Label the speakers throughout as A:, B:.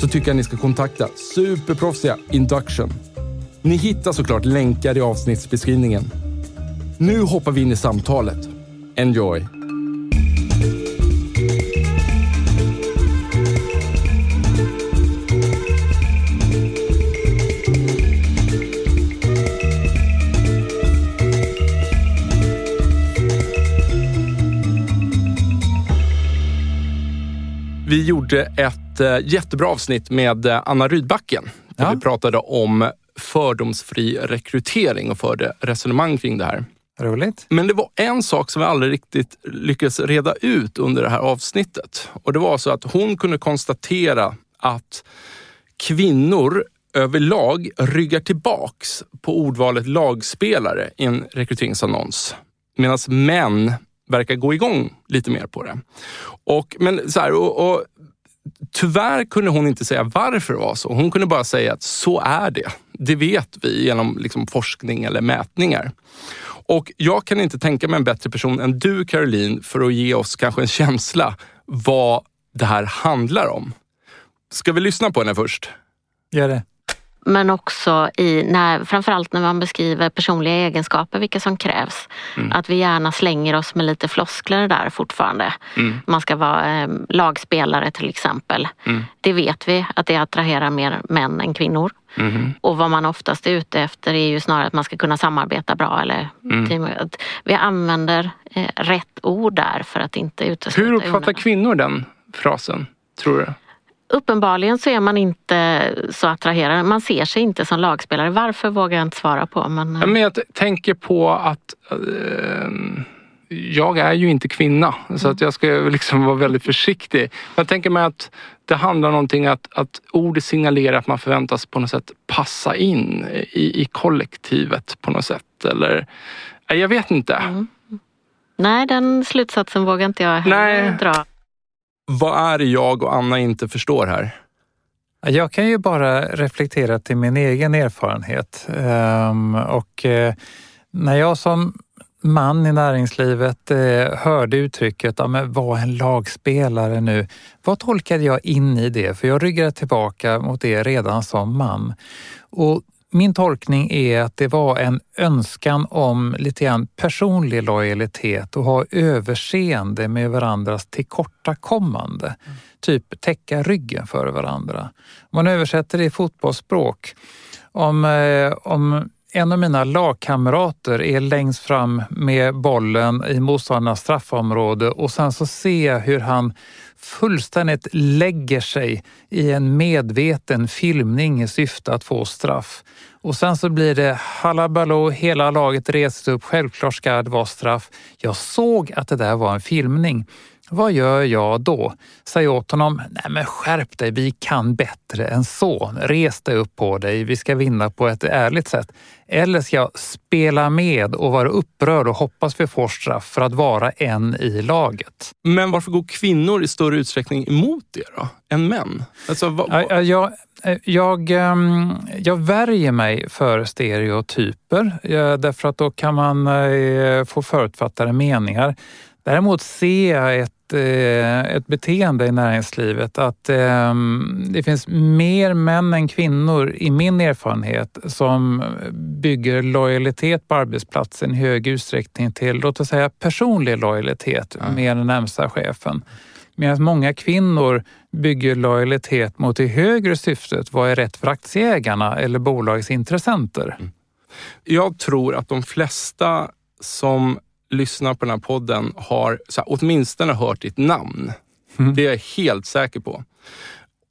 A: så tycker jag ni ska kontakta superproffsiga Induction. Ni hittar såklart länkar i avsnittsbeskrivningen. Nu hoppar vi in i samtalet. Enjoy! Vi gjorde ett eh, jättebra avsnitt med eh, Anna Rydbacken där
B: Ja.
A: vi pratade om fördomsfri rekrytering och förde resonemang kring det här.
B: Roligt.
A: Men det var en sak som vi aldrig riktigt lyckades reda ut under det här avsnittet. Och det var så att hon kunde konstatera att kvinnor överlag ryggar tillbaks på ordvalet lagspelare i en rekryteringsannons. Medan män verkar gå igång lite mer på det. Och, men så här, och, och, Tyvärr kunde hon inte säga varför det var så. Hon kunde bara säga att så är det. Det vet vi genom liksom, forskning eller mätningar. Och jag kan inte tänka mig en bättre person än du Caroline för att ge oss kanske en känsla vad det här handlar om. Ska vi lyssna på henne först?
B: Gör det.
C: Men också i när, framförallt när man beskriver personliga egenskaper, vilka som krävs. Att vi gärna slänger oss med lite floskler där fortfarande. Man ska vara eh, lagspelare till exempel. Det vet vi att det attraherar mer män än kvinnor. Och vad man oftast är ute efter är ju snarare att man ska kunna samarbeta bra. Eller team, att vi använder eh, rätt ord där för att inte utesluta
A: Hur uppfattar kvinnor den frasen, tror du?
C: Uppenbarligen så är man inte så attraherad. Man ser sig inte som lagspelare. Varför vågar jag inte svara på. Men, eh,
A: Ja, Men jag tänker på att eh, jag är ju inte kvinna så att jag ska liksom vara väldigt försiktig. Jag tänker mig att det handlar om någonting att, att ordet signalerar att man förväntas på något sätt passa in i, i kollektivet på något sätt. Eller, Nej, jag vet inte.
C: Nej, den slutsatsen vågar inte jag heller
A: Nej.
C: dra.
A: Vad är det jag och Anna inte förstår här?
B: Jag kan ju bara reflektera till min egen erfarenhet. Ehm, och eh, när jag som man i näringslivet eh, hörde uttrycket ja, men var en lagspelare nu. Vad tolkade jag in i det? För jag ryggade tillbaka mot det redan som man. Och min tolkning är att det var en önskan om lite grann personlig lojalitet och ha överseende med varandras tillkortakommande. Typ täcka ryggen för varandra. Man översätter det i fotbollsspråk. Om, eh, om en av mina lagkamrater är längst fram med bollen i motståndarnas straffområde och sen så ser jag hur han fullständigt lägger sig i en medveten filmning i syfte att få straff. Och sen så blir det halabaloo, hela laget reser upp, självklart ska det vara straff. Jag såg att det där var en filmning. Vad gör jag då? Säger åt honom, nej men skärp dig, vi kan bättre än så. Res dig upp på dig, vi ska vinna på ett ärligt sätt. Eller ska jag spela med och vara upprörd och hoppas vi får straff för att vara en i laget?
A: Men varför går kvinnor i större utsträckning emot det då, än män? Alltså, vad,
B: ja, Jag, jag, ehm, jag värjer mig för stereotyper ja, därför att då kan man eh, få förutfattade meningar. Däremot ser jag ett, eh, ett beteende i näringslivet att ehm, det finns mer män än kvinnor i min erfarenhet som bygger lojalitet på arbetsplatsen i hög utsträckning till, låt oss säga personlig lojalitet med den närmsta chefen. Medan många kvinnor bygger lojalitet mot det högre syftet. Vad är rätt för aktieägarna eller bolagets intressenter? Mm.
A: Jag tror att de flesta som lyssnar på den här podden har så här, åtminstone hört ditt namn. Mm. Det är jag helt säker på.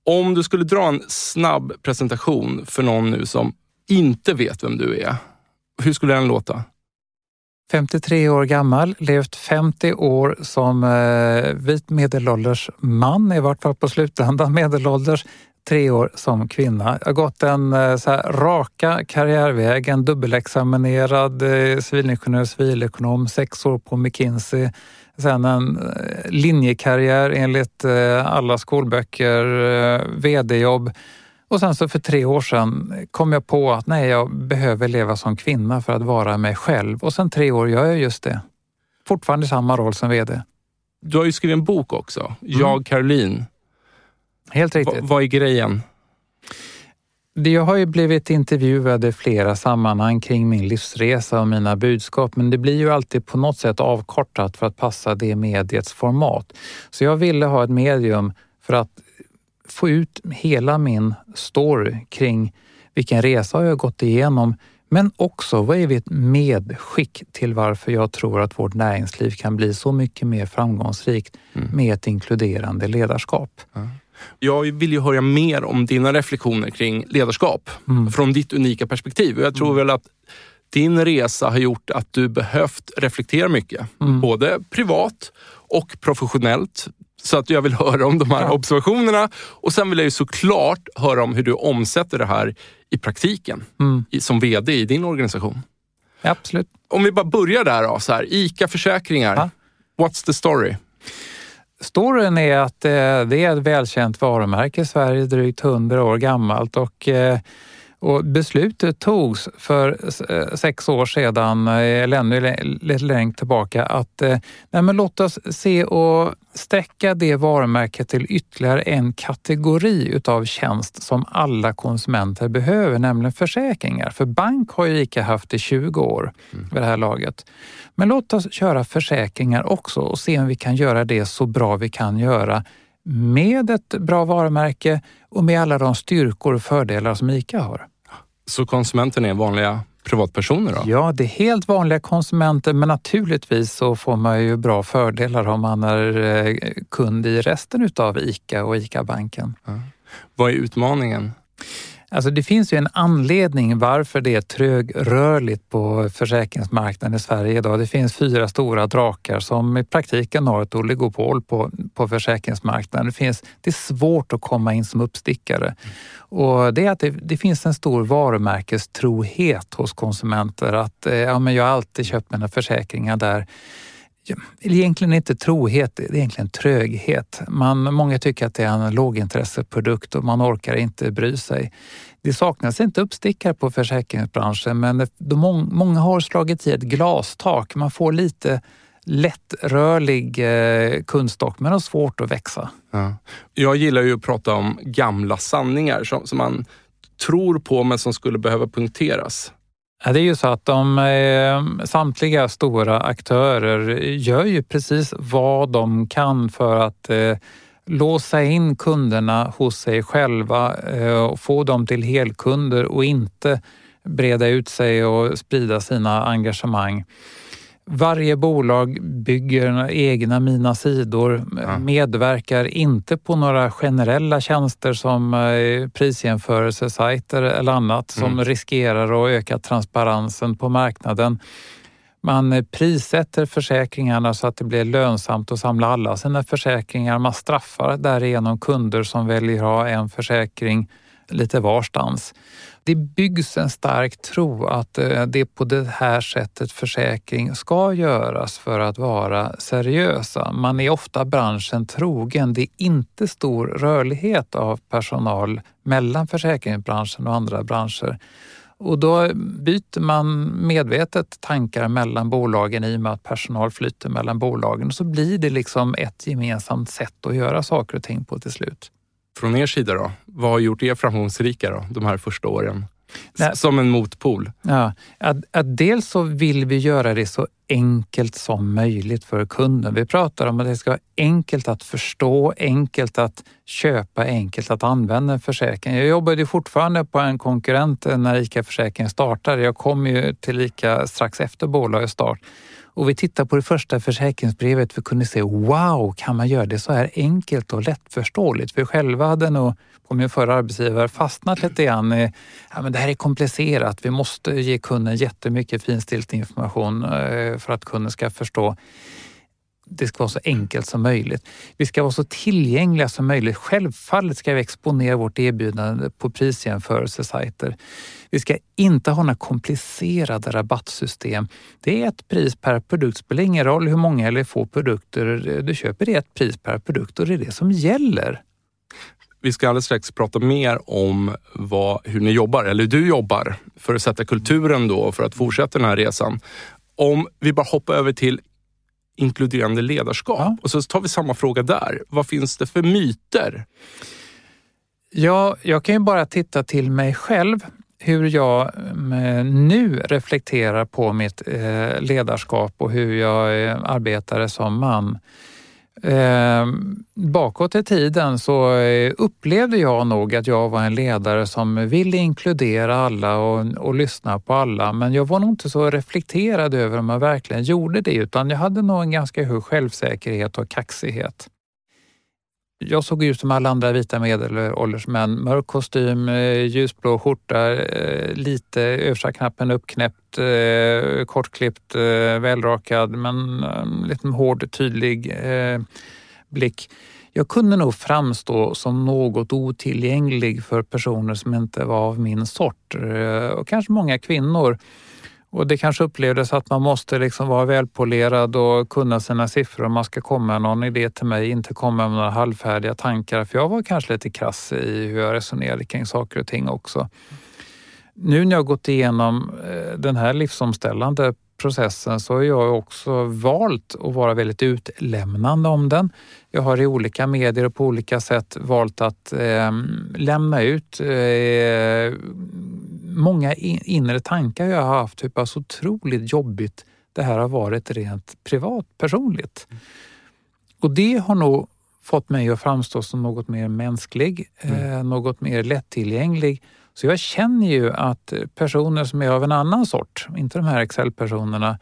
A: Om du skulle dra en snabb presentation för någon nu som inte vet vem du är, hur skulle den låta?
B: 53 år gammal, levt 50 år som eh, vit medelålders man, i vart fall på slutändan medelålders, tre år som kvinna. Jag har gått en eh, så här, raka karriärväg, en dubbelexaminerad eh, civilingenjör, civilekonom, sex år på McKinsey, sen en eh, linjekarriär enligt alla skolböcker, vd-jobb och sen så för tre år sedan kom jag på att nej, jag behöver leva som kvinna för att vara mig själv. Och sen tre år gör jag just det. Fortfarande samma roll som VD.
A: Du har ju skrivit en bok också, mm. Jag Caroline.
B: Helt riktigt.
A: Va, vad är grejen?
B: Jag har ju blivit intervjuad i flera sammanhang kring min livsresa och mina budskap, men det blir ju alltid på något sätt avkortat för att passa det mediets format. Så jag ville ha ett medium för att få ut hela min story kring vilken resa jag gått igenom, men också vad är ett medskick till varför jag tror att vårt näringsliv kan bli så mycket mer framgångsrikt mm. med ett inkluderande ledarskap.
A: Mm. Jag vill ju höra mer om dina reflektioner kring ledarskap mm. från ditt unika perspektiv. Jag tror mm. väl att din resa har gjort att du behövt reflektera mycket, mm. både privat och professionellt. Så att jag vill höra om de här ja. observationerna och sen vill jag ju såklart höra om hur du omsätter det här i praktiken mm. som VD i din organisation.
B: Ja, absolut.
A: Om vi bara börjar där då, så här, ICA Försäkringar. Ja. What's the story?
B: Storyn är att eh, det är ett välkänt varumärke i Sverige, drygt 100 år gammalt och eh, och beslutet togs för eh, sex år sedan, eller ännu lite längre tillbaka, att nej men låt oss se och sträcka det varumärket till ytterligare en kategori utav tjänst som alla konsumenter behöver, nämligen försäkringar. För bank har ju ICA haft i 20 år mm. vid det här laget. Men låt oss köra försäkringar också och se om vi kan göra det så bra vi kan göra med ett bra varumärke och med alla de styrkor och fördelar som ICA har.
A: Så konsumenten är vanliga privatpersoner då?
B: Ja, det är helt vanliga konsumenter men naturligtvis så får man ju bra fördelar om man är eh, kund i resten utav ICA och ICA-banken. Ja.
A: Vad är utmaningen?
B: Alltså det finns ju en anledning varför det är trögrörligt på försäkringsmarknaden i Sverige idag. Det finns fyra stora drakar som i praktiken har ett oligopol på, på försäkringsmarknaden. Det, finns, det är svårt att komma in som uppstickare. Och det är att det, det, finns en stor varumärkestrohet hos konsumenter. Att eh, ja, men jag har alltid köpt mina försäkringar där egentligen inte trohet, det är egentligen tröghet. Man, många tycker att det är en lågintresseprodukt och man orkar inte bry sig. Det saknas inte uppstickare på försäkringsbranschen men de, många har slagit i ett glastak. Man får lite lättrörlig eh, kundstock men har svårt att växa. Ja.
A: Jag gillar ju att prata om gamla sanningar som, som man tror på men som skulle behöva punkteras.
B: Det är ju så att de, eh, samtliga stora aktörer gör ju precis vad de kan för att eh, låsa in kunderna hos sig själva eh, och få dem till helkunder och inte breda ut sig och sprida sina engagemang. Varje bolag bygger egna Mina sidor, ja. medverkar inte på några generella tjänster som eh, prisjämförelsesajter eller annat som mm. riskerar att öka transparensen på marknaden. Man eh, prissätter försäkringarna så att det blir lönsamt att samla alla sina försäkringar. Man straffar därigenom kunder som väljer att ha en försäkring lite varstans. Det byggs en stark tro att eh, det är på det här sättet försäkring ska göras för att vara seriösa. Man är ofta branschen trogen. Det är inte stor rörlighet av personal mellan försäkringsbranschen och andra branscher. Och då byter man medvetet tankar mellan bolagen i och med att personal flyter mellan bolagen. Så blir det liksom ett gemensamt sätt att göra saker och ting på till slut.
A: Från er sida då, vad har gjort er framgångsrika då, de här första åren? Nej. Som en motpol.
B: Ja, att, att dels så vill vi göra det så enkelt som möjligt för kunden. Vi pratar om att det ska vara enkelt att förstå, enkelt att köpa, enkelt att använda en försäkring. Jag jobbade fortfarande på en konkurrent när ICA Försäkring startade. Jag kom ju till ICA strax efter bolagets start och vi tittade på det första försäkringsbrevet för att kunna se wow, kan man göra det så här enkelt och lättförståeligt? Vi själva hade nog på min förra arbetsgivare fastnat lite grann i ja, men det här är komplicerat. Vi måste ge kunden jättemycket finstilt information eh, för att kunden ska förstå det ska vara så enkelt som möjligt. Vi ska vara så tillgängliga som möjligt. Självfallet ska vi exponera vårt erbjudande på prisjämförelsesajter. Vi ska inte ha några komplicerade rabattsystem. Det är ett pris per produkt. Det spelar ingen roll hur många eller få produkter du köper. Det är ett pris per produkt och det är det som gäller.
A: Vi ska alldeles strax prata mer om vad, hur ni jobbar, eller hur du jobbar, för att sätta kulturen då för att fortsätta den här resan. Om vi bara hoppar över till inkluderande ledarskap ja. och så tar vi samma fråga där. Vad finns det för myter?
B: Ja, jag kan ju bara titta till mig själv hur jag mm, nu reflekterar på mitt eh, ledarskap och hur jag eh, arbetar som man. Eh, bakåt i tiden så eh, upplevde jag nog att jag var en ledare som ville inkludera alla och, och lyssna på alla. Men jag var nog inte så reflekterad över om jag verkligen gjorde det utan jag hade nog en ganska hög självsäkerhet och kaxighet. Jag såg ut som alla andra vita medelålders män. Mörk kostym, eh, ljusblå skjorta, eh, lite översta knappen uppknäppt, eh, kortklippt, välrakad men lite hård, tydlig blick. Jag kunde nog framstå som något otillgänglig för personer som inte var av min sort och kanske många kvinnor och det kanske upplevdes att man måste liksom vara välpolerad och kunna sina siffror om man ska komma med någon idé till mig, inte komma med några halvfärdiga tankar. För jag var kanske lite krass i hur jag resonerade kring saker och ting också. Nu när jag gått igenom eh, den här livsomställande processen så har jag också valt att vara väldigt utlämnande om den. Jag har i olika medier och på olika sätt valt att eh, lämna ut eh, många inre tankar jag har haft hur pass otroligt jobbigt det här har varit rent privat, personligt. Mm. Och det har nog fått mig att framstå som något mer mänsklig, mm. eh, något mer lättillgänglig. Så jag känner ju att personer som är av en annan sort, inte de här Excel-personerna,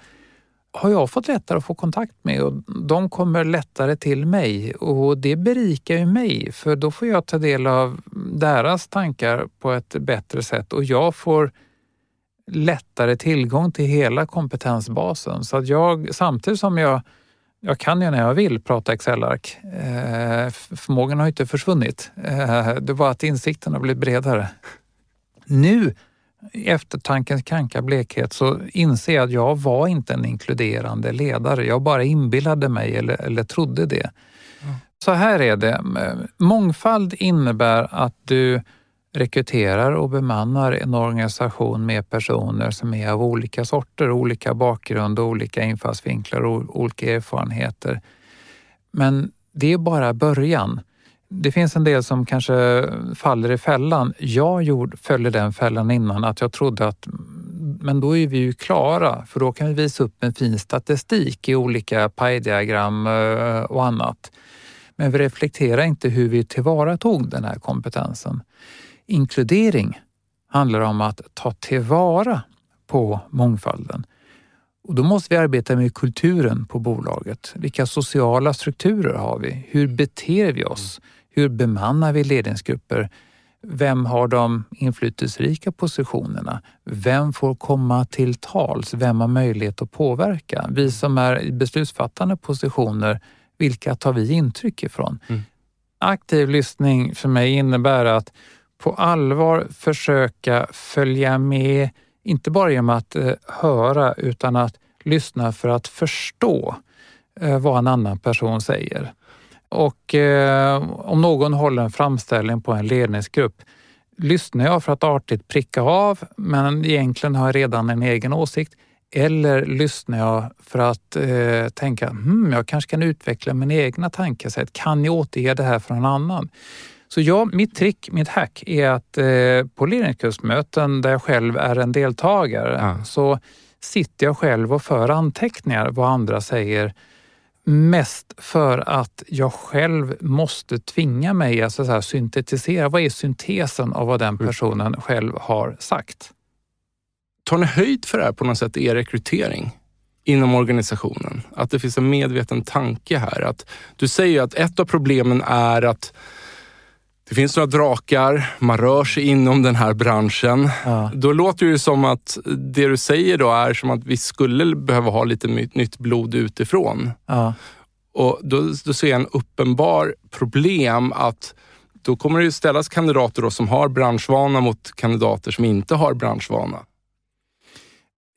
B: har jag fått lättare att få kontakt med och de kommer lättare till mig och det berikar ju mig för då får jag ta del av deras tankar på ett bättre sätt och jag får lättare tillgång till hela kompetensbasen. Så att jag, samtidigt som jag, jag kan ju när jag vill prata Excel-ark, eh, förmågan har inte försvunnit. Eh, det var att insikten har blivit bredare. Nu i eftertankens kranka blekhet så inser jag att jag var inte en inkluderande ledare. Jag bara inbillade mig eller, eller trodde det. Mm. Så här är det. Mångfald innebär att du rekryterar och bemannar en organisation med personer som är av olika sorter, olika bakgrund, olika infallsvinklar och olika erfarenheter. Men det är bara början. Det finns en del som kanske faller i fällan. Jag gjorde, följde den fällan innan att jag trodde att men då är vi ju klara för då kan vi visa upp en fin statistik i olika pajdiagram eh, och annat. Men vi reflekterar inte hur vi tillvaratog den här kompetensen. Inkludering handlar om att ta tillvara på mångfalden. Och då måste vi arbeta med kulturen på bolaget. Vilka sociala strukturer har vi? Hur beter vi oss? Hur bemannar vi ledningsgrupper? Vem har de inflytelserika positionerna? Vem får komma till tals? Vem har möjlighet att påverka? Vi som är i beslutsfattande positioner, vilka tar vi intryck ifrån? Mm. Aktiv lyssning för mig innebär att på allvar försöka följa med, inte bara genom att eh, höra utan att lyssna för att förstå eh, vad en annan person säger. Och eh, om någon håller en framställning på en ledningsgrupp lyssnar jag för att artigt pricka av, men egentligen har jag redan en egen åsikt. Eller lyssnar jag för att eh, tänka, hmm, jag kanske kan utveckla mina egna tankesätt. Kan jag återge det här för någon annan? Så ja, mitt trick, mitt hack är att eh, på ledningskursmöten där jag själv är en deltagare ja. så sitter jag själv och för anteckningar vad andra säger. Mest för att jag själv måste tvinga mig att så här, syntetisera. Vad är syntesen av vad den mm. personen själv har sagt?
A: Tar ni höjd för det här på något sätt i er rekrytering? inom organisationen. Att det finns en medveten tanke här. Att du säger att ett av problemen är att det finns några drakar, man rör sig inom den här branschen. Ja. Då låter det som att det du säger då är som att vi skulle behöva ha lite nytt blod utifrån. Ja. Och då, då ser jag en uppenbar problem att då kommer det ställas kandidater som har branschvana mot kandidater som inte har branschvana.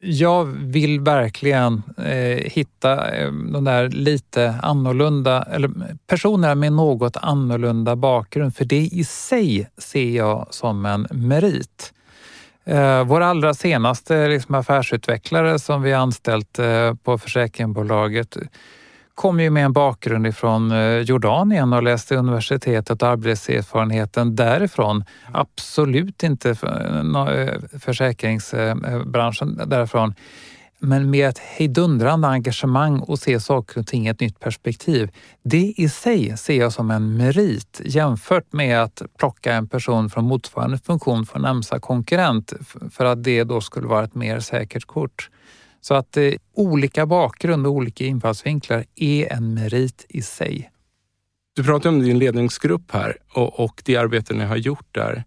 B: Jag vill verkligen eh, hitta eh, de där lite annorlunda, eller personer med något annorlunda bakgrund, för det i sig ser jag som en merit. Eh, vår allra senaste liksom, affärsutvecklare som vi anställt eh, på försäkringsbolaget kom ju med en bakgrund ifrån eh, Jordanien och läste universitetet och arbetserfarenheten därifrån. Absolut inte eh, eh, försäkringsbranschen därifrån. Men med ett hejdundrande engagemang och se saker och ting i ett nytt perspektiv. Det i sig ser jag som en merit jämfört med att plocka en person från motsvarande funktion från närmsta konkurrent för att det då skulle vara ett mer säkert kort. Så att eh, olika bakgrund och olika infallsvinklar är en merit i sig.
A: Du pratar om din ledningsgrupp här och, och det arbete ni har gjort där.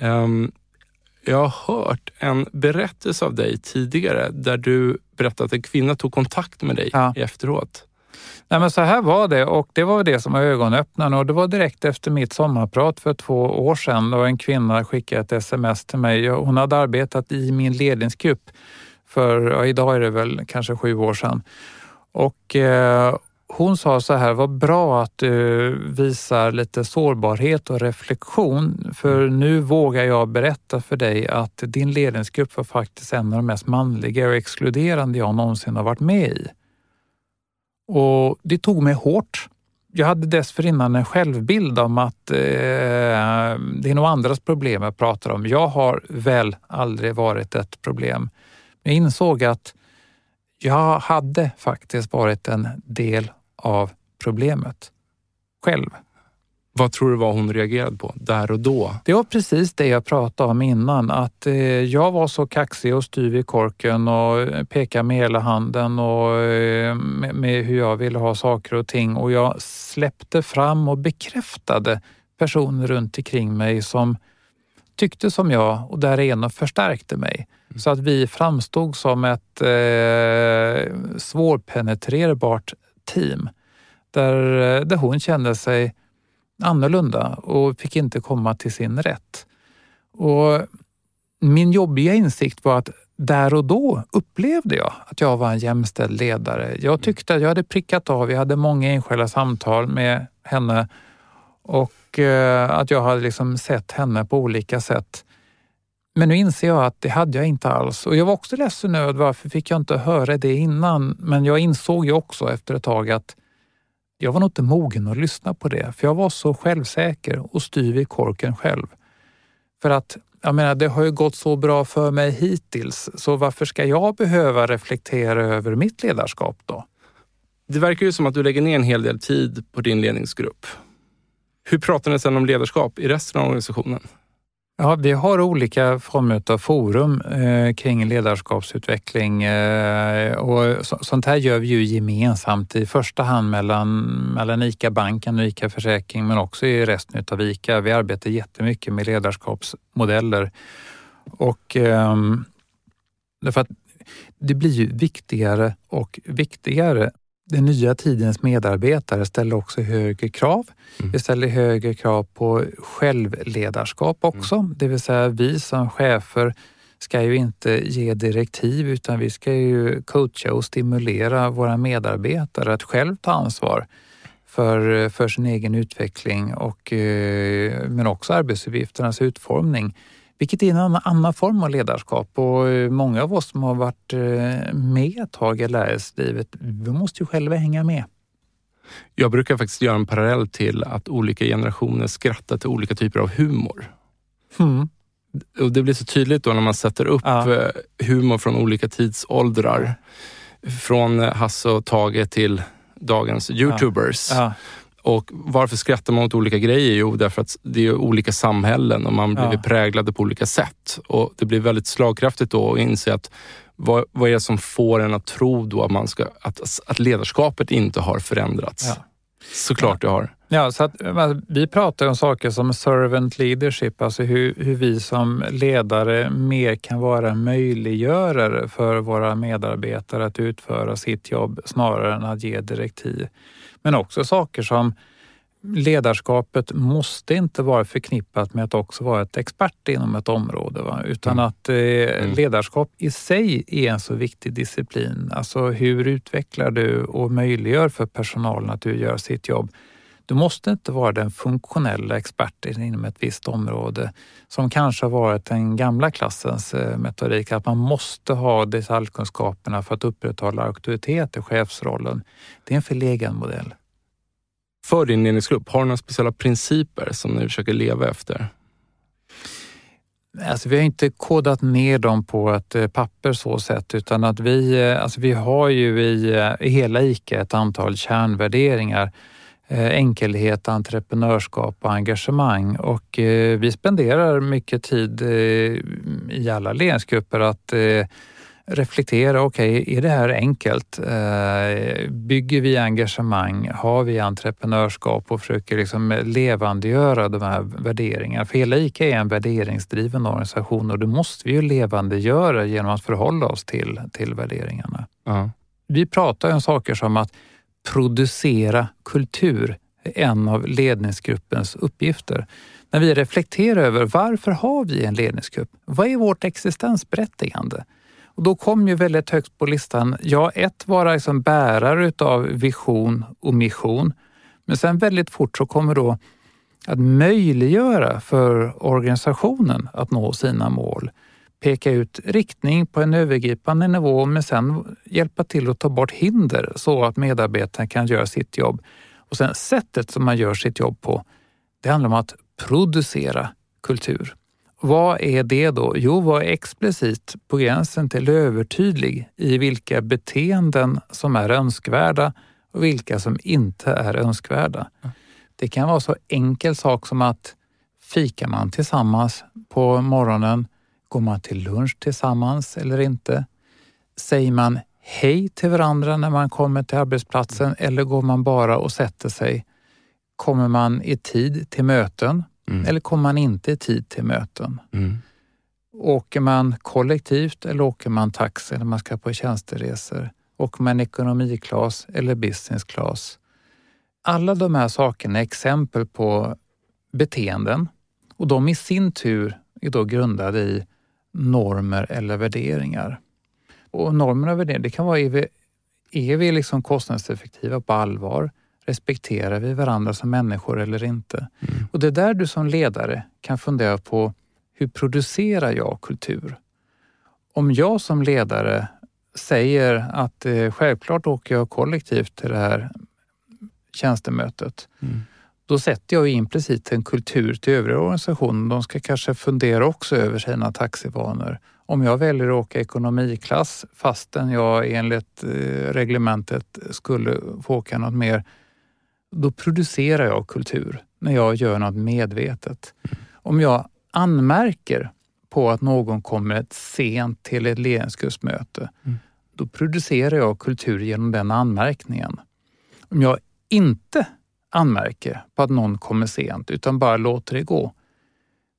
A: Um, jag har hört en berättelse av dig tidigare där du berättade att en kvinna tog kontakt med dig ja. efteråt.
B: Nej, men så här var det och det var det som var ögonöppnaren och det var direkt efter mitt sommarprat för två år sedan då en kvinna skickade ett sms till mig. Hon hade arbetat i min ledningsgrupp för ja, idag är det väl kanske sju år sedan. Och eh, hon sa så här, vad bra att du visar lite sårbarhet och reflektion för nu vågar jag berätta för dig att din ledningsgrupp var faktiskt en av de mest manliga och exkluderande jag någonsin har varit med i. Och det tog mig hårt. Jag hade dessförinnan en självbild om att eh, det är nog andras problem jag pratar om. Jag har väl aldrig varit ett problem. Jag insåg att jag hade faktiskt varit en del av problemet själv.
A: Vad tror du var hon reagerade på där och då?
B: Det var precis det jag pratade om innan, att eh, jag var så kaxig och styv i korken och pekade med hela handen och eh, med, hur jag ville ha saker och ting och jag släppte fram och bekräftade personer runt omkring mig som tyckte som jag och därigenom förstärkte mig. Mm. Så att vi framstod som ett eh, svårpenetrerbart team där, eh, där hon kände sig annorlunda och fick inte komma till sin rätt. Och min jobbiga insikt var att där och då upplevde jag att jag var en jämställd ledare. Jag tyckte att jag hade prickat av, jag hade många enskilda samtal med henne och eh, att jag hade liksom sett henne på olika sätt. Men nu inser jag att det hade jag inte alls. Och jag var också ledsen över varför fick jag inte höra det innan. Men jag insåg ju också efter ett tag att jag var nog inte mogen att lyssna på det. För jag var så självsäker och styv i korken själv. För att jag menar, det har ju gått så bra för mig hittills, så varför ska jag behöva reflektera över mitt ledarskap då?
A: Det verkar ju som att du lägger ner en hel del tid på din ledningsgrupp. Hur pratar ni sedan om ledarskap i resten av organisationen?
B: Ja, vi har olika former av forum eh, kring ledarskapsutveckling eh, och så, sånt här gör vi ju gemensamt i första hand mellan, mellan ICA-banken och ICA Försäkring men också i resten av ICA. Vi arbetar jättemycket med ledarskapsmodeller och eh, därför att det blir ju viktigare och viktigare den nya tidens medarbetare ställer också högre krav. Mm. Vi ställer högre krav på självledarskap också, mm. det vill säga vi som chefer ska ju inte ge direktiv utan vi ska ju coacha och stimulera våra medarbetare att själv ta ansvar för, för sin egen utveckling och, eh, men också arbetsuppgifternas utformning. Vilket är en annan form av ledarskap och eh, många av oss som har varit eh, med ett tag i lärarlivet, vi måste ju själva hänga med.
A: Jag brukar faktiskt göra en parallell till att olika generationer skrattar till olika typer av humor. Mm. Och Det blir så tydligt då när man sätter upp ja. Eh, humor från olika tidsåldrar. Från Hasse och Tage till dagens youtubers. Ja. Ja. Och Varför skrattar man åt olika grejer? Jo, därför att det är olika samhällen och man blir ja. präglade på olika sätt. Och Det blir väldigt slagkraftigt då att inse att vad, vad är det som får en att tro då att, man ska, att, att ledarskapet inte har förändrats? Ja. Såklart det har.
B: Ja, så att, vi pratar om saker som servant leadership, alltså hur, hur vi som ledare mer kan vara möjliggörare för våra medarbetare att utföra sitt jobb snarare än att ge direktiv. Men också saker som ledarskapet måste inte vara förknippat med att också vara ett expert inom ett område, va? utan mm. att eh, mm. ledarskap i sig är en så viktig disciplin. Alltså hur utvecklar du och möjliggör för personalen att göra sitt jobb? Du måste inte vara den funktionella experten inom ett visst område som kanske har varit den gamla klassens eh, metodik, att man måste ha detaljkunskaperna för att upprätthålla auktoritet i chefsrollen. Det är en förlegad modell.
A: För din ledningsgrupp, har du några speciella principer som ni försöker leva efter?
B: Alltså, vi har inte kodat ner dem på ett eh, papper så sett utan att vi, eh, alltså, vi har ju i, i hela ICA ett antal kärnvärderingar enkelhet, entreprenörskap och engagemang. Och eh, vi spenderar mycket tid eh, i alla ledningsgrupper att reflektera, okej, okay, är det här enkelt? Bygger vi engagemang? Har vi entreprenörskap och försöker liksom levandegöra de här värderingarna? För hela ICA är en värderingsdriven organisation och det måste vi ju levandegöra genom att förhålla oss till, till värderingarna. Uh. Vi pratar om saker som att producera kultur är en av ledningsgruppens uppgifter. När vi reflekterar över varför har vi en ledningsgrupp? Vad är vårt existensberättigande? Och då kom ju väldigt högt på listan, ja, ett vara liksom bärare utav vision och mission. Men sen väldigt fort så kommer då att möjliggöra för organisationen att nå sina mål peka ut riktning på en övergripande nivå men sen hjälpa till att ta bort hinder så att medarbetaren kan göra sitt jobb. Och sen sättet som man gör sitt jobb på, det handlar om att producera kultur. Vad är det då? Jo, var explicit på gränsen till övertydlig i vilka beteenden som är önskvärda och vilka som inte är önskvärda. Det kan vara så enkel sak som att fikar man tillsammans på morgonen Går man till lunch tillsammans eller inte? Säger man hej till varandra när man kommer till arbetsplatsen eller går man bara och sätter sig? Kommer man i tid till möten mm. eller kommer man inte i tid till möten? Mm. Åker man kollektivt eller åker man taxi när man ska på tjänsteresor? Åker man ekonomiklass eller business class? Alla de här sakerna är exempel på beteenden och de i sin tur är då grundade i normer eller värderingar. Och normer och värderingar, det kan vara är vi, är vi liksom kostnadseffektiva på allvar? Respekterar vi varandra som människor eller inte? Mm. Och det är där du som ledare kan fundera på hur producerar jag kultur? Om jag som ledare säger att eh, självklart åker jag kollektivt till det här tjänstemötet. Mm då sätter jag implicit en kultur till övriga organisationer. De ska kanske fundera också över sina taxivanor. Om jag väljer att åka ekonomiklass fastän jag enligt eh, reglementet skulle få åka något mer, då producerar jag kultur när jag gör något medvetet. Om jag anmärker på att någon kommer sent till ett ledningsgruppsmöte, mm. då producerar jag kultur genom den anmärkningen. Om jag inte anmärker på att någon kommer sent utan bara låter det gå,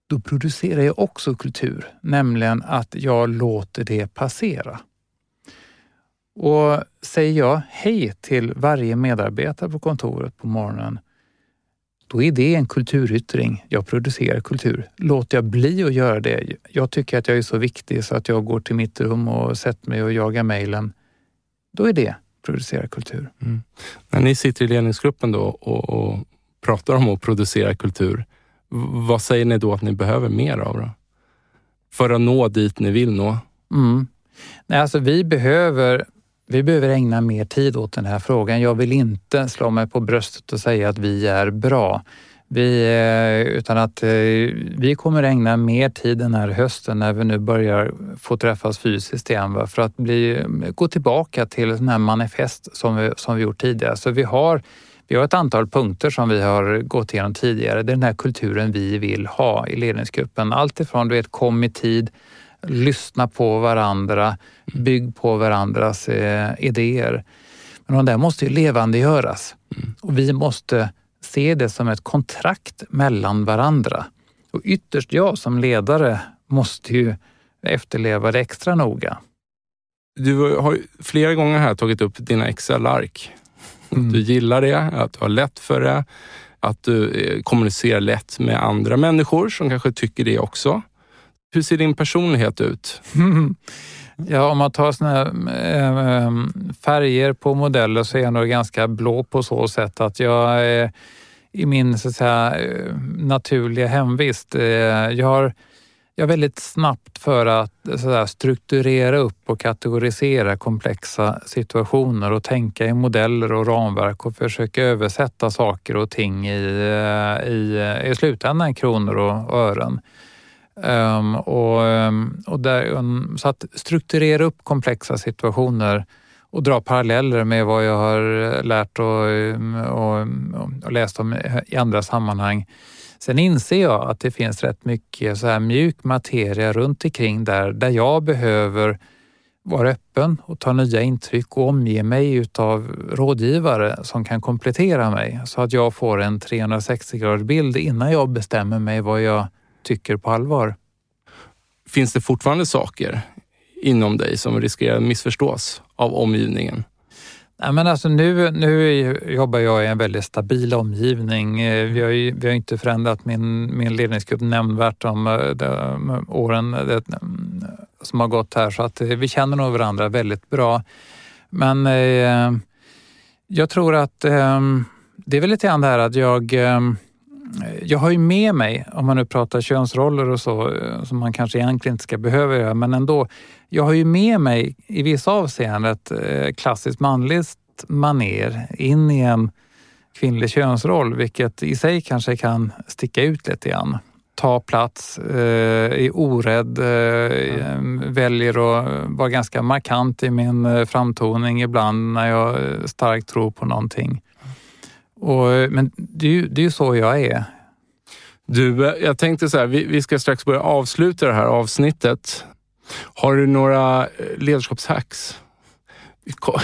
B: då producerar jag också kultur, nämligen att jag låter det passera. Och säger jag hej till varje medarbetare på kontoret på morgonen, då är det en kulturyttring. Jag producerar kultur. Låter jag bli att göra det, jag tycker att jag är så viktig så att jag går till mitt rum och sätter mig och jagar mejlen, då är det producera kultur. Mm.
A: När ni sitter i ledningsgruppen då och, och, pratar om att producera kultur, vad säger ni då att ni behöver mer av? Då? För att nå dit ni vill nå?
B: Mm. Nej, alltså vi behöver vi behöver ägna mer tid åt den här frågan. Jag vill inte slå mig på bröstet och säga att vi är bra. Vi, eh, utan att eh, vi kommer ägna mer tid den här hösten när vi nu börjar få träffas fysiskt igen för att bli, gå tillbaka till sån här manifest som vi, som vi gjort tidigare. Så vi har, vi har ett antal punkter som vi har gått igenom tidigare. Det är den här kulturen vi vill ha i ledningsgruppen. Allt ifrån du vet, kom i tid, lyssna på varandra, bygg på varandras eh, idéer. Men de där måste ju levandegöras mm. och vi måste se det som ett kontrakt mellan varandra. Och ytterst jag som ledare måste ju efterleva det extra noga.
A: Du har flera gånger här tagit upp dina Excel-ark. Mm. Du gillar det, att du har lätt för det, att du eh, kommunicerar lätt med andra människor som kanske tycker det också. Hur ser din personlighet ut?
B: Ja, om man tar såna äh, färger på modeller så är jag nog ganska blå på så sätt att jag är i min så att säga, eh, naturliga hemvist. äh, jag har jag är väldigt snabbt för att så strukturera upp och kategorisera komplexa situationer och tänka i modeller och ramverk och försöka översätta saker och ting i, i, i slutändan kronor och ören. Um, och, um, och där, um, så att strukturera upp komplexa situationer och dra paralleller med vad jag har lärt och, ehm, och, och läst om i andra sammanhang. Sen inser jag att det finns rätt mycket så här mjuk materia runt omkring där, där jag behöver vara öppen och ta nya intryck och omge mig utav rådgivare som kan komplettera mig så att jag får en 360 graders bild innan jag bestämmer mig vad jag tycker på allvar.
A: Finns det fortfarande saker inom dig som riskerar att missförstås av omgivningen?
B: Nej, men alltså nu, nu jobbar jag i en väldigt stabil omgivning. Eh, vi har, ju, vi har inte förändrat min, min ledningsgrupp nämnvärt eh, de, de eh, åren det, som har gått här så att vi känner nog varandra väldigt bra. Men eh, jag tror att eh, det är väl lite grann det här att jag eh, jag har ju med mig, om man nu pratar könsroller och så, eh, som man kanske egentligen inte ska behöva göra, men ändå. Jag har ju med mig i vissa avseenden ett eh, klassiskt manligt maner in i en kvinnlig könsroll, vilket i sig kanske kan sticka ut lite grann. Ta plats, eh, är orädd, eh, väljer att vara ganska markant i min eh, framtoning ibland när jag starkt tror på någonting. Och, men det är, ju, det är ju så jag är.
A: Du, jag tänkte så här, vi, vi ska strax börja avsluta det här avsnittet. Har du några eh, ledarskapshacks?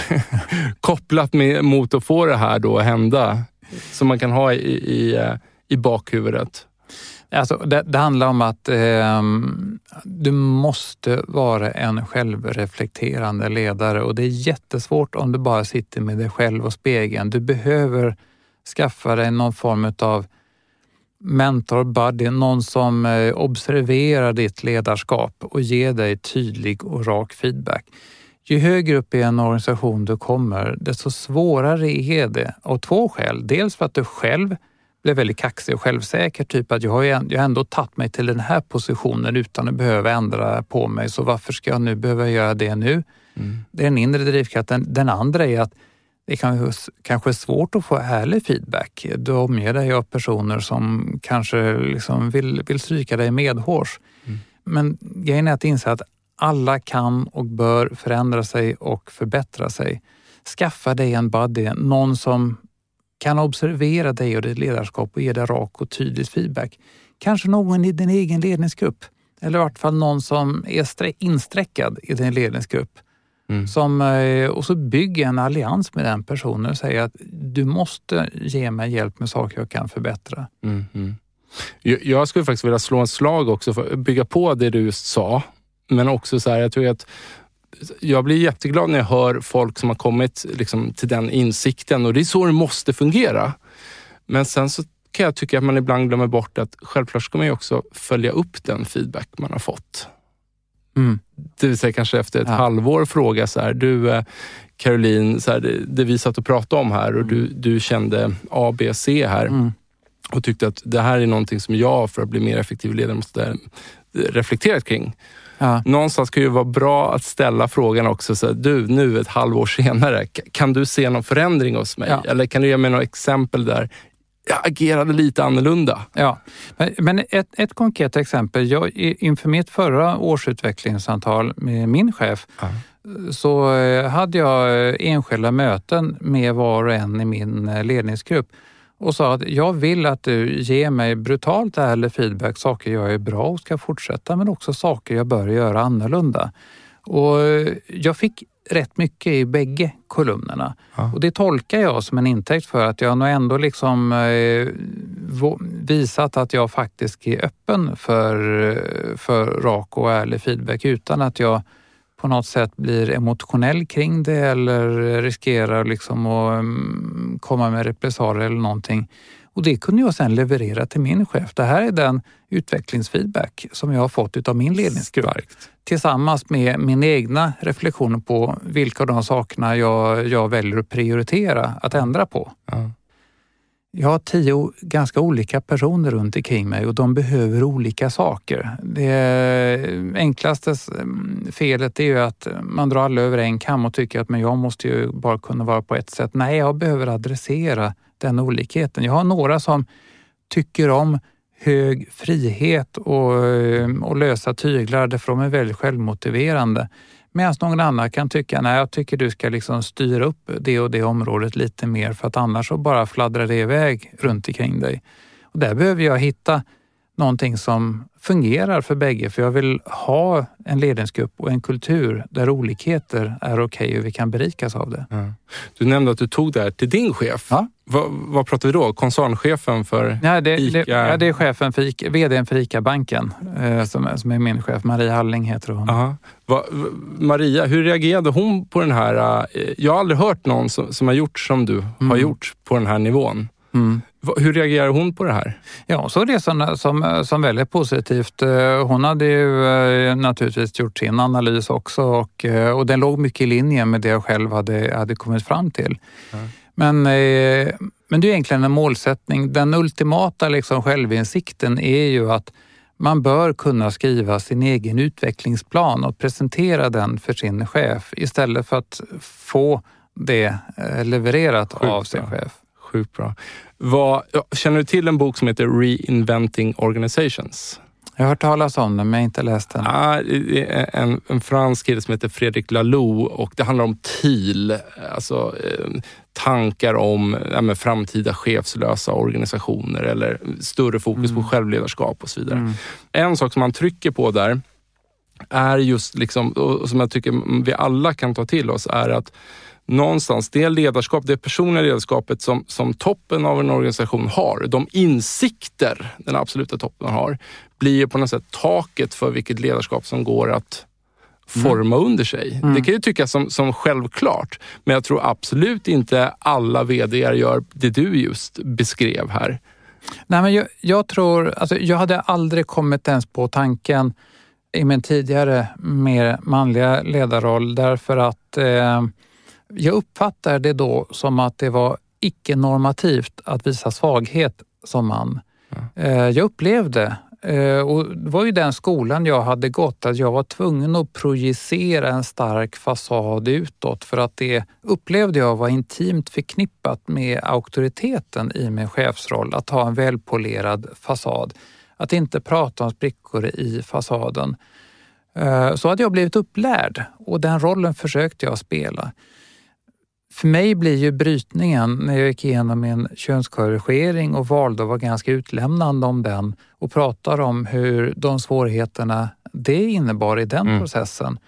A: Kopplat med, mot att få det här då att hända, som man kan ha i, i, eh, i bakhuvudet?
B: Alltså, det, det handlar om att eh, du måste vara en självreflekterande ledare och det är jättesvårt om du bara sitter med dig själv och spegeln. Du behöver skaffa dig någon form av mentor, buddy, någon som eh, observerar ditt ledarskap och ger dig tydlig och rak feedback. Ju högre upp i en organisation du kommer, desto svårare är det av två skäl. Dels för att du själv blir väldigt kaxig och självsäker, typ att jag har, jag har ändå tagit mig till den här positionen utan att behöva ändra på mig, så varför ska jag nu behöva göra det nu? Mm. Det är den inre drivkraften. Den andra är att det kan kanske är svårt att få ärlig feedback. Du omger dig av personer som kanske liksom vill, vill stryka dig medhårs. Mm. Men grejen är att inse att alla kan och bör förändra sig och förbättra sig. Skaffa dig en buddy, någon som kan observera dig och ditt ledarskap och ge dig rak och tydlig feedback. Kanske någon i din egen ledningsgrupp eller i vart fall någon som är insträckad i din ledningsgrupp Mm. Som, eh, och så bygger en allians med den personen och säger att du måste ge mig hjälp med saker jag kan förbättra.
A: Mm, mm. Jag skulle faktiskt vilja slå en slag också för att bygga på det du sa. Men också så här, jag tror att jag blir jätteglad när jag hör folk som har kommit liksom, till den insikten och det är så det måste fungera. Men sen så kan jag tycka att man ibland glömmer bort att självklart ska man ju också följa upp den feedback man har fått. Mm. Det vill säga kanske efter ett ja. halvår fråga så här, du eh, Caroline, så här, det, det vi satt och pratade om här och du, mm. du kände A, B, C här mm. och tyckte att det här är någonting som jag för att bli mer effektiv ledare måste reflektera kring. Ja. Någonstans kan det ju vara bra att ställa frågan också, så du nu ett halvår senare, kan du se någon förändring hos mig? Ja. Eller kan du ge mig några exempel där agerade lite annorlunda.
B: Ja, men ett, ett konkret exempel. Jag, inför mitt förra årsutvecklingssamtal med min chef ja. så eh, hade jag eh, enskilda möten med var och en i min eh, ledningsgrupp och sa att jag vill att du ger mig brutalt ärlig feedback, saker jag är bra och ska fortsätta, men också saker jag bör göra annorlunda. Och jag fick rätt mycket i bägge kolumnerna. Ja. Och det tolkar jag som en intäkt för att jag nog ändå liksom eh, visat att jag faktiskt är öppen för, för rak och ärlig feedback utan att jag på något sätt blir emotionell kring det eller riskerar liksom att um, komma med repressalier eller någonting. Och det kunde jag sedan leverera till min chef. Det här är den utvecklingsfeedback som jag har fått av min ledningsgrupp. Starkt. Tillsammans med mina egna reflektioner på vilka av de sakerna jag, jag väljer att prioritera att ändra på. Ja. Jag har tio ganska olika personer runt omkring mig och de behöver olika saker. Det enklaste mm, felet är ju att man drar alla över en kam och tycker att men jag måste ju bara kunna vara på ett sätt. Nej, jag behöver adressera den olikheten. Jag har några som tycker om hög frihet och, eh, och lösa tyglar därför de är väldigt självmotiverande. Medan någon annan kan tycka, nej jag tycker du ska liksom styra upp det och det området lite mer för att annars så bara fladdrar det iväg runt omkring dig. Och där behöver jag hitta någonting som fungerar för bägge för jag vill ha en ledningsgrupp och en kultur där olikheter är okej okay och vi kan berikas av det. Ja.
A: Du nämnde att du tog det här till din chef. Ja. Vad, vad pratar vi då? Koncernchefen för
B: ja, det, ICA? Det, ja, det är chefen för ICA, VDn för ICA-banken eh, som, som är min chef. Maria Halling heter hon.
A: Aha. Va, Maria, hur reagerade hon på den här... Eh, jag har aldrig hört någon som, som har gjort som du mm. har gjort på den här nivån. Mm. Hur reagerar hon på det här?
B: Ja, så det som, som, som väldigt positivt. Eh, hon hade ju eh, naturligtvis gjort sin analys också och, eh, och den låg mycket i linje med det jag själv hade, hade kommit fram till. Mm. Men, men det är egentligen en målsättning. Den ultimata liksom självinsikten är ju att man bör kunna skriva sin egen utvecklingsplan och presentera den för sin chef istället för att få det levererat Sjukt av sin chef.
A: Sjukt bra. Vad, känner du till en bok som heter Reinventing Organizations?
B: Jag har hört talas om den, men jag har inte läst den.
A: Ah, en, en fransk kille som heter Fredrik Laloux och det handlar om TIL, alltså eh, tankar om ja, framtida chefslösa organisationer eller större fokus mm. på självledarskap och så vidare. Mm. En sak som man trycker på där är just, liksom, och som jag tycker vi alla kan ta till oss, är att någonstans det ledarskap, det personliga ledarskapet som, som toppen av en organisation har, de insikter den absoluta toppen har, blir på något sätt taket för vilket ledarskap som går att forma mm. under sig. Mm. Det kan ju tyckas som, som självklart, men jag tror absolut inte alla VD gör det du just beskrev här.
B: Nej, men jag, jag tror, alltså, jag hade aldrig kommit ens på tanken i min tidigare mer manliga ledarroll därför att eh, jag uppfattar det då som att det var icke-normativt att visa svaghet som man. Mm. Jag upplevde, eh, och det var ju den skolan jag hade gått, att jag var tvungen att projicera en stark fasad utåt för att det upplevde jag var intimt förknippat med auktoriteten i min chefsroll, att ha en välpolerad fasad. Att inte prata om sprickor i fasaden. Eh, så hade jag blivit upplärd och den rollen försökte jag spela. För mig blir ju brytningen när jag gick igenom min könskorrigering och valde att vara ganska utlämnande om den och pratar om hur de svårigheterna det innebar i den mm. processen.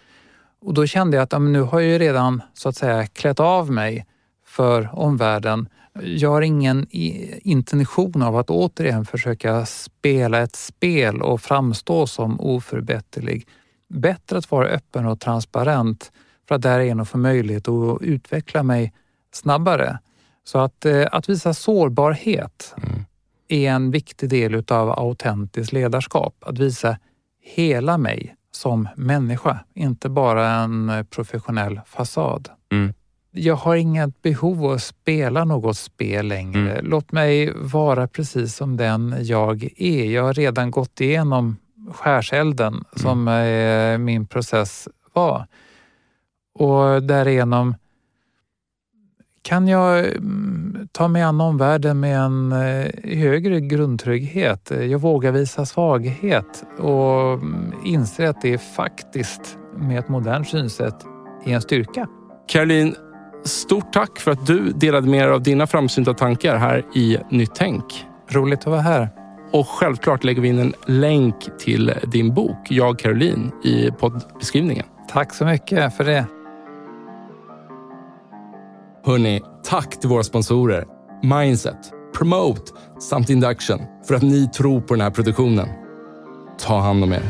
B: Och då kände jag att ja, nu har jag ju redan så att säga klätt av mig för omvärlden. Jag har ingen intention av att återigen försöka spela ett spel och framstå som oförbätterlig. Bättre att vara öppen och transparent för att därigenom få möjlighet att utveckla mig snabbare. Så att, eh, att visa sårbarhet mm. är en viktig del utav autentiskt ledarskap. Att visa hela mig som människa, inte bara en professionell fasad. Mm. Jag har inget behov av att spela något spel längre. Mm. Låt mig vara precis som den jag är. Jag har redan gått igenom skärselden som eh, min process var. Och därigenom kan jag mm, ta mig an omvärlden med en eh, högre grundtrygghet. Jag vågar visa svaghet och mm, inser att det är faktiskt med ett modernt synsätt är en styrka.
A: Caroline, stort tack för att du delade med dig av dina framsynta tankar här i Nytt Tänk.
B: Roligt att vara här.
A: Och självklart lägger vi in en länk till din bok, Jag Caroline, i poddbeskrivningen.
B: Tack så mycket för det.
A: Hörni, tack till våra sponsorer Mindset, Promote samt Induction för att ni tror på den här produktionen. Ta hand om er.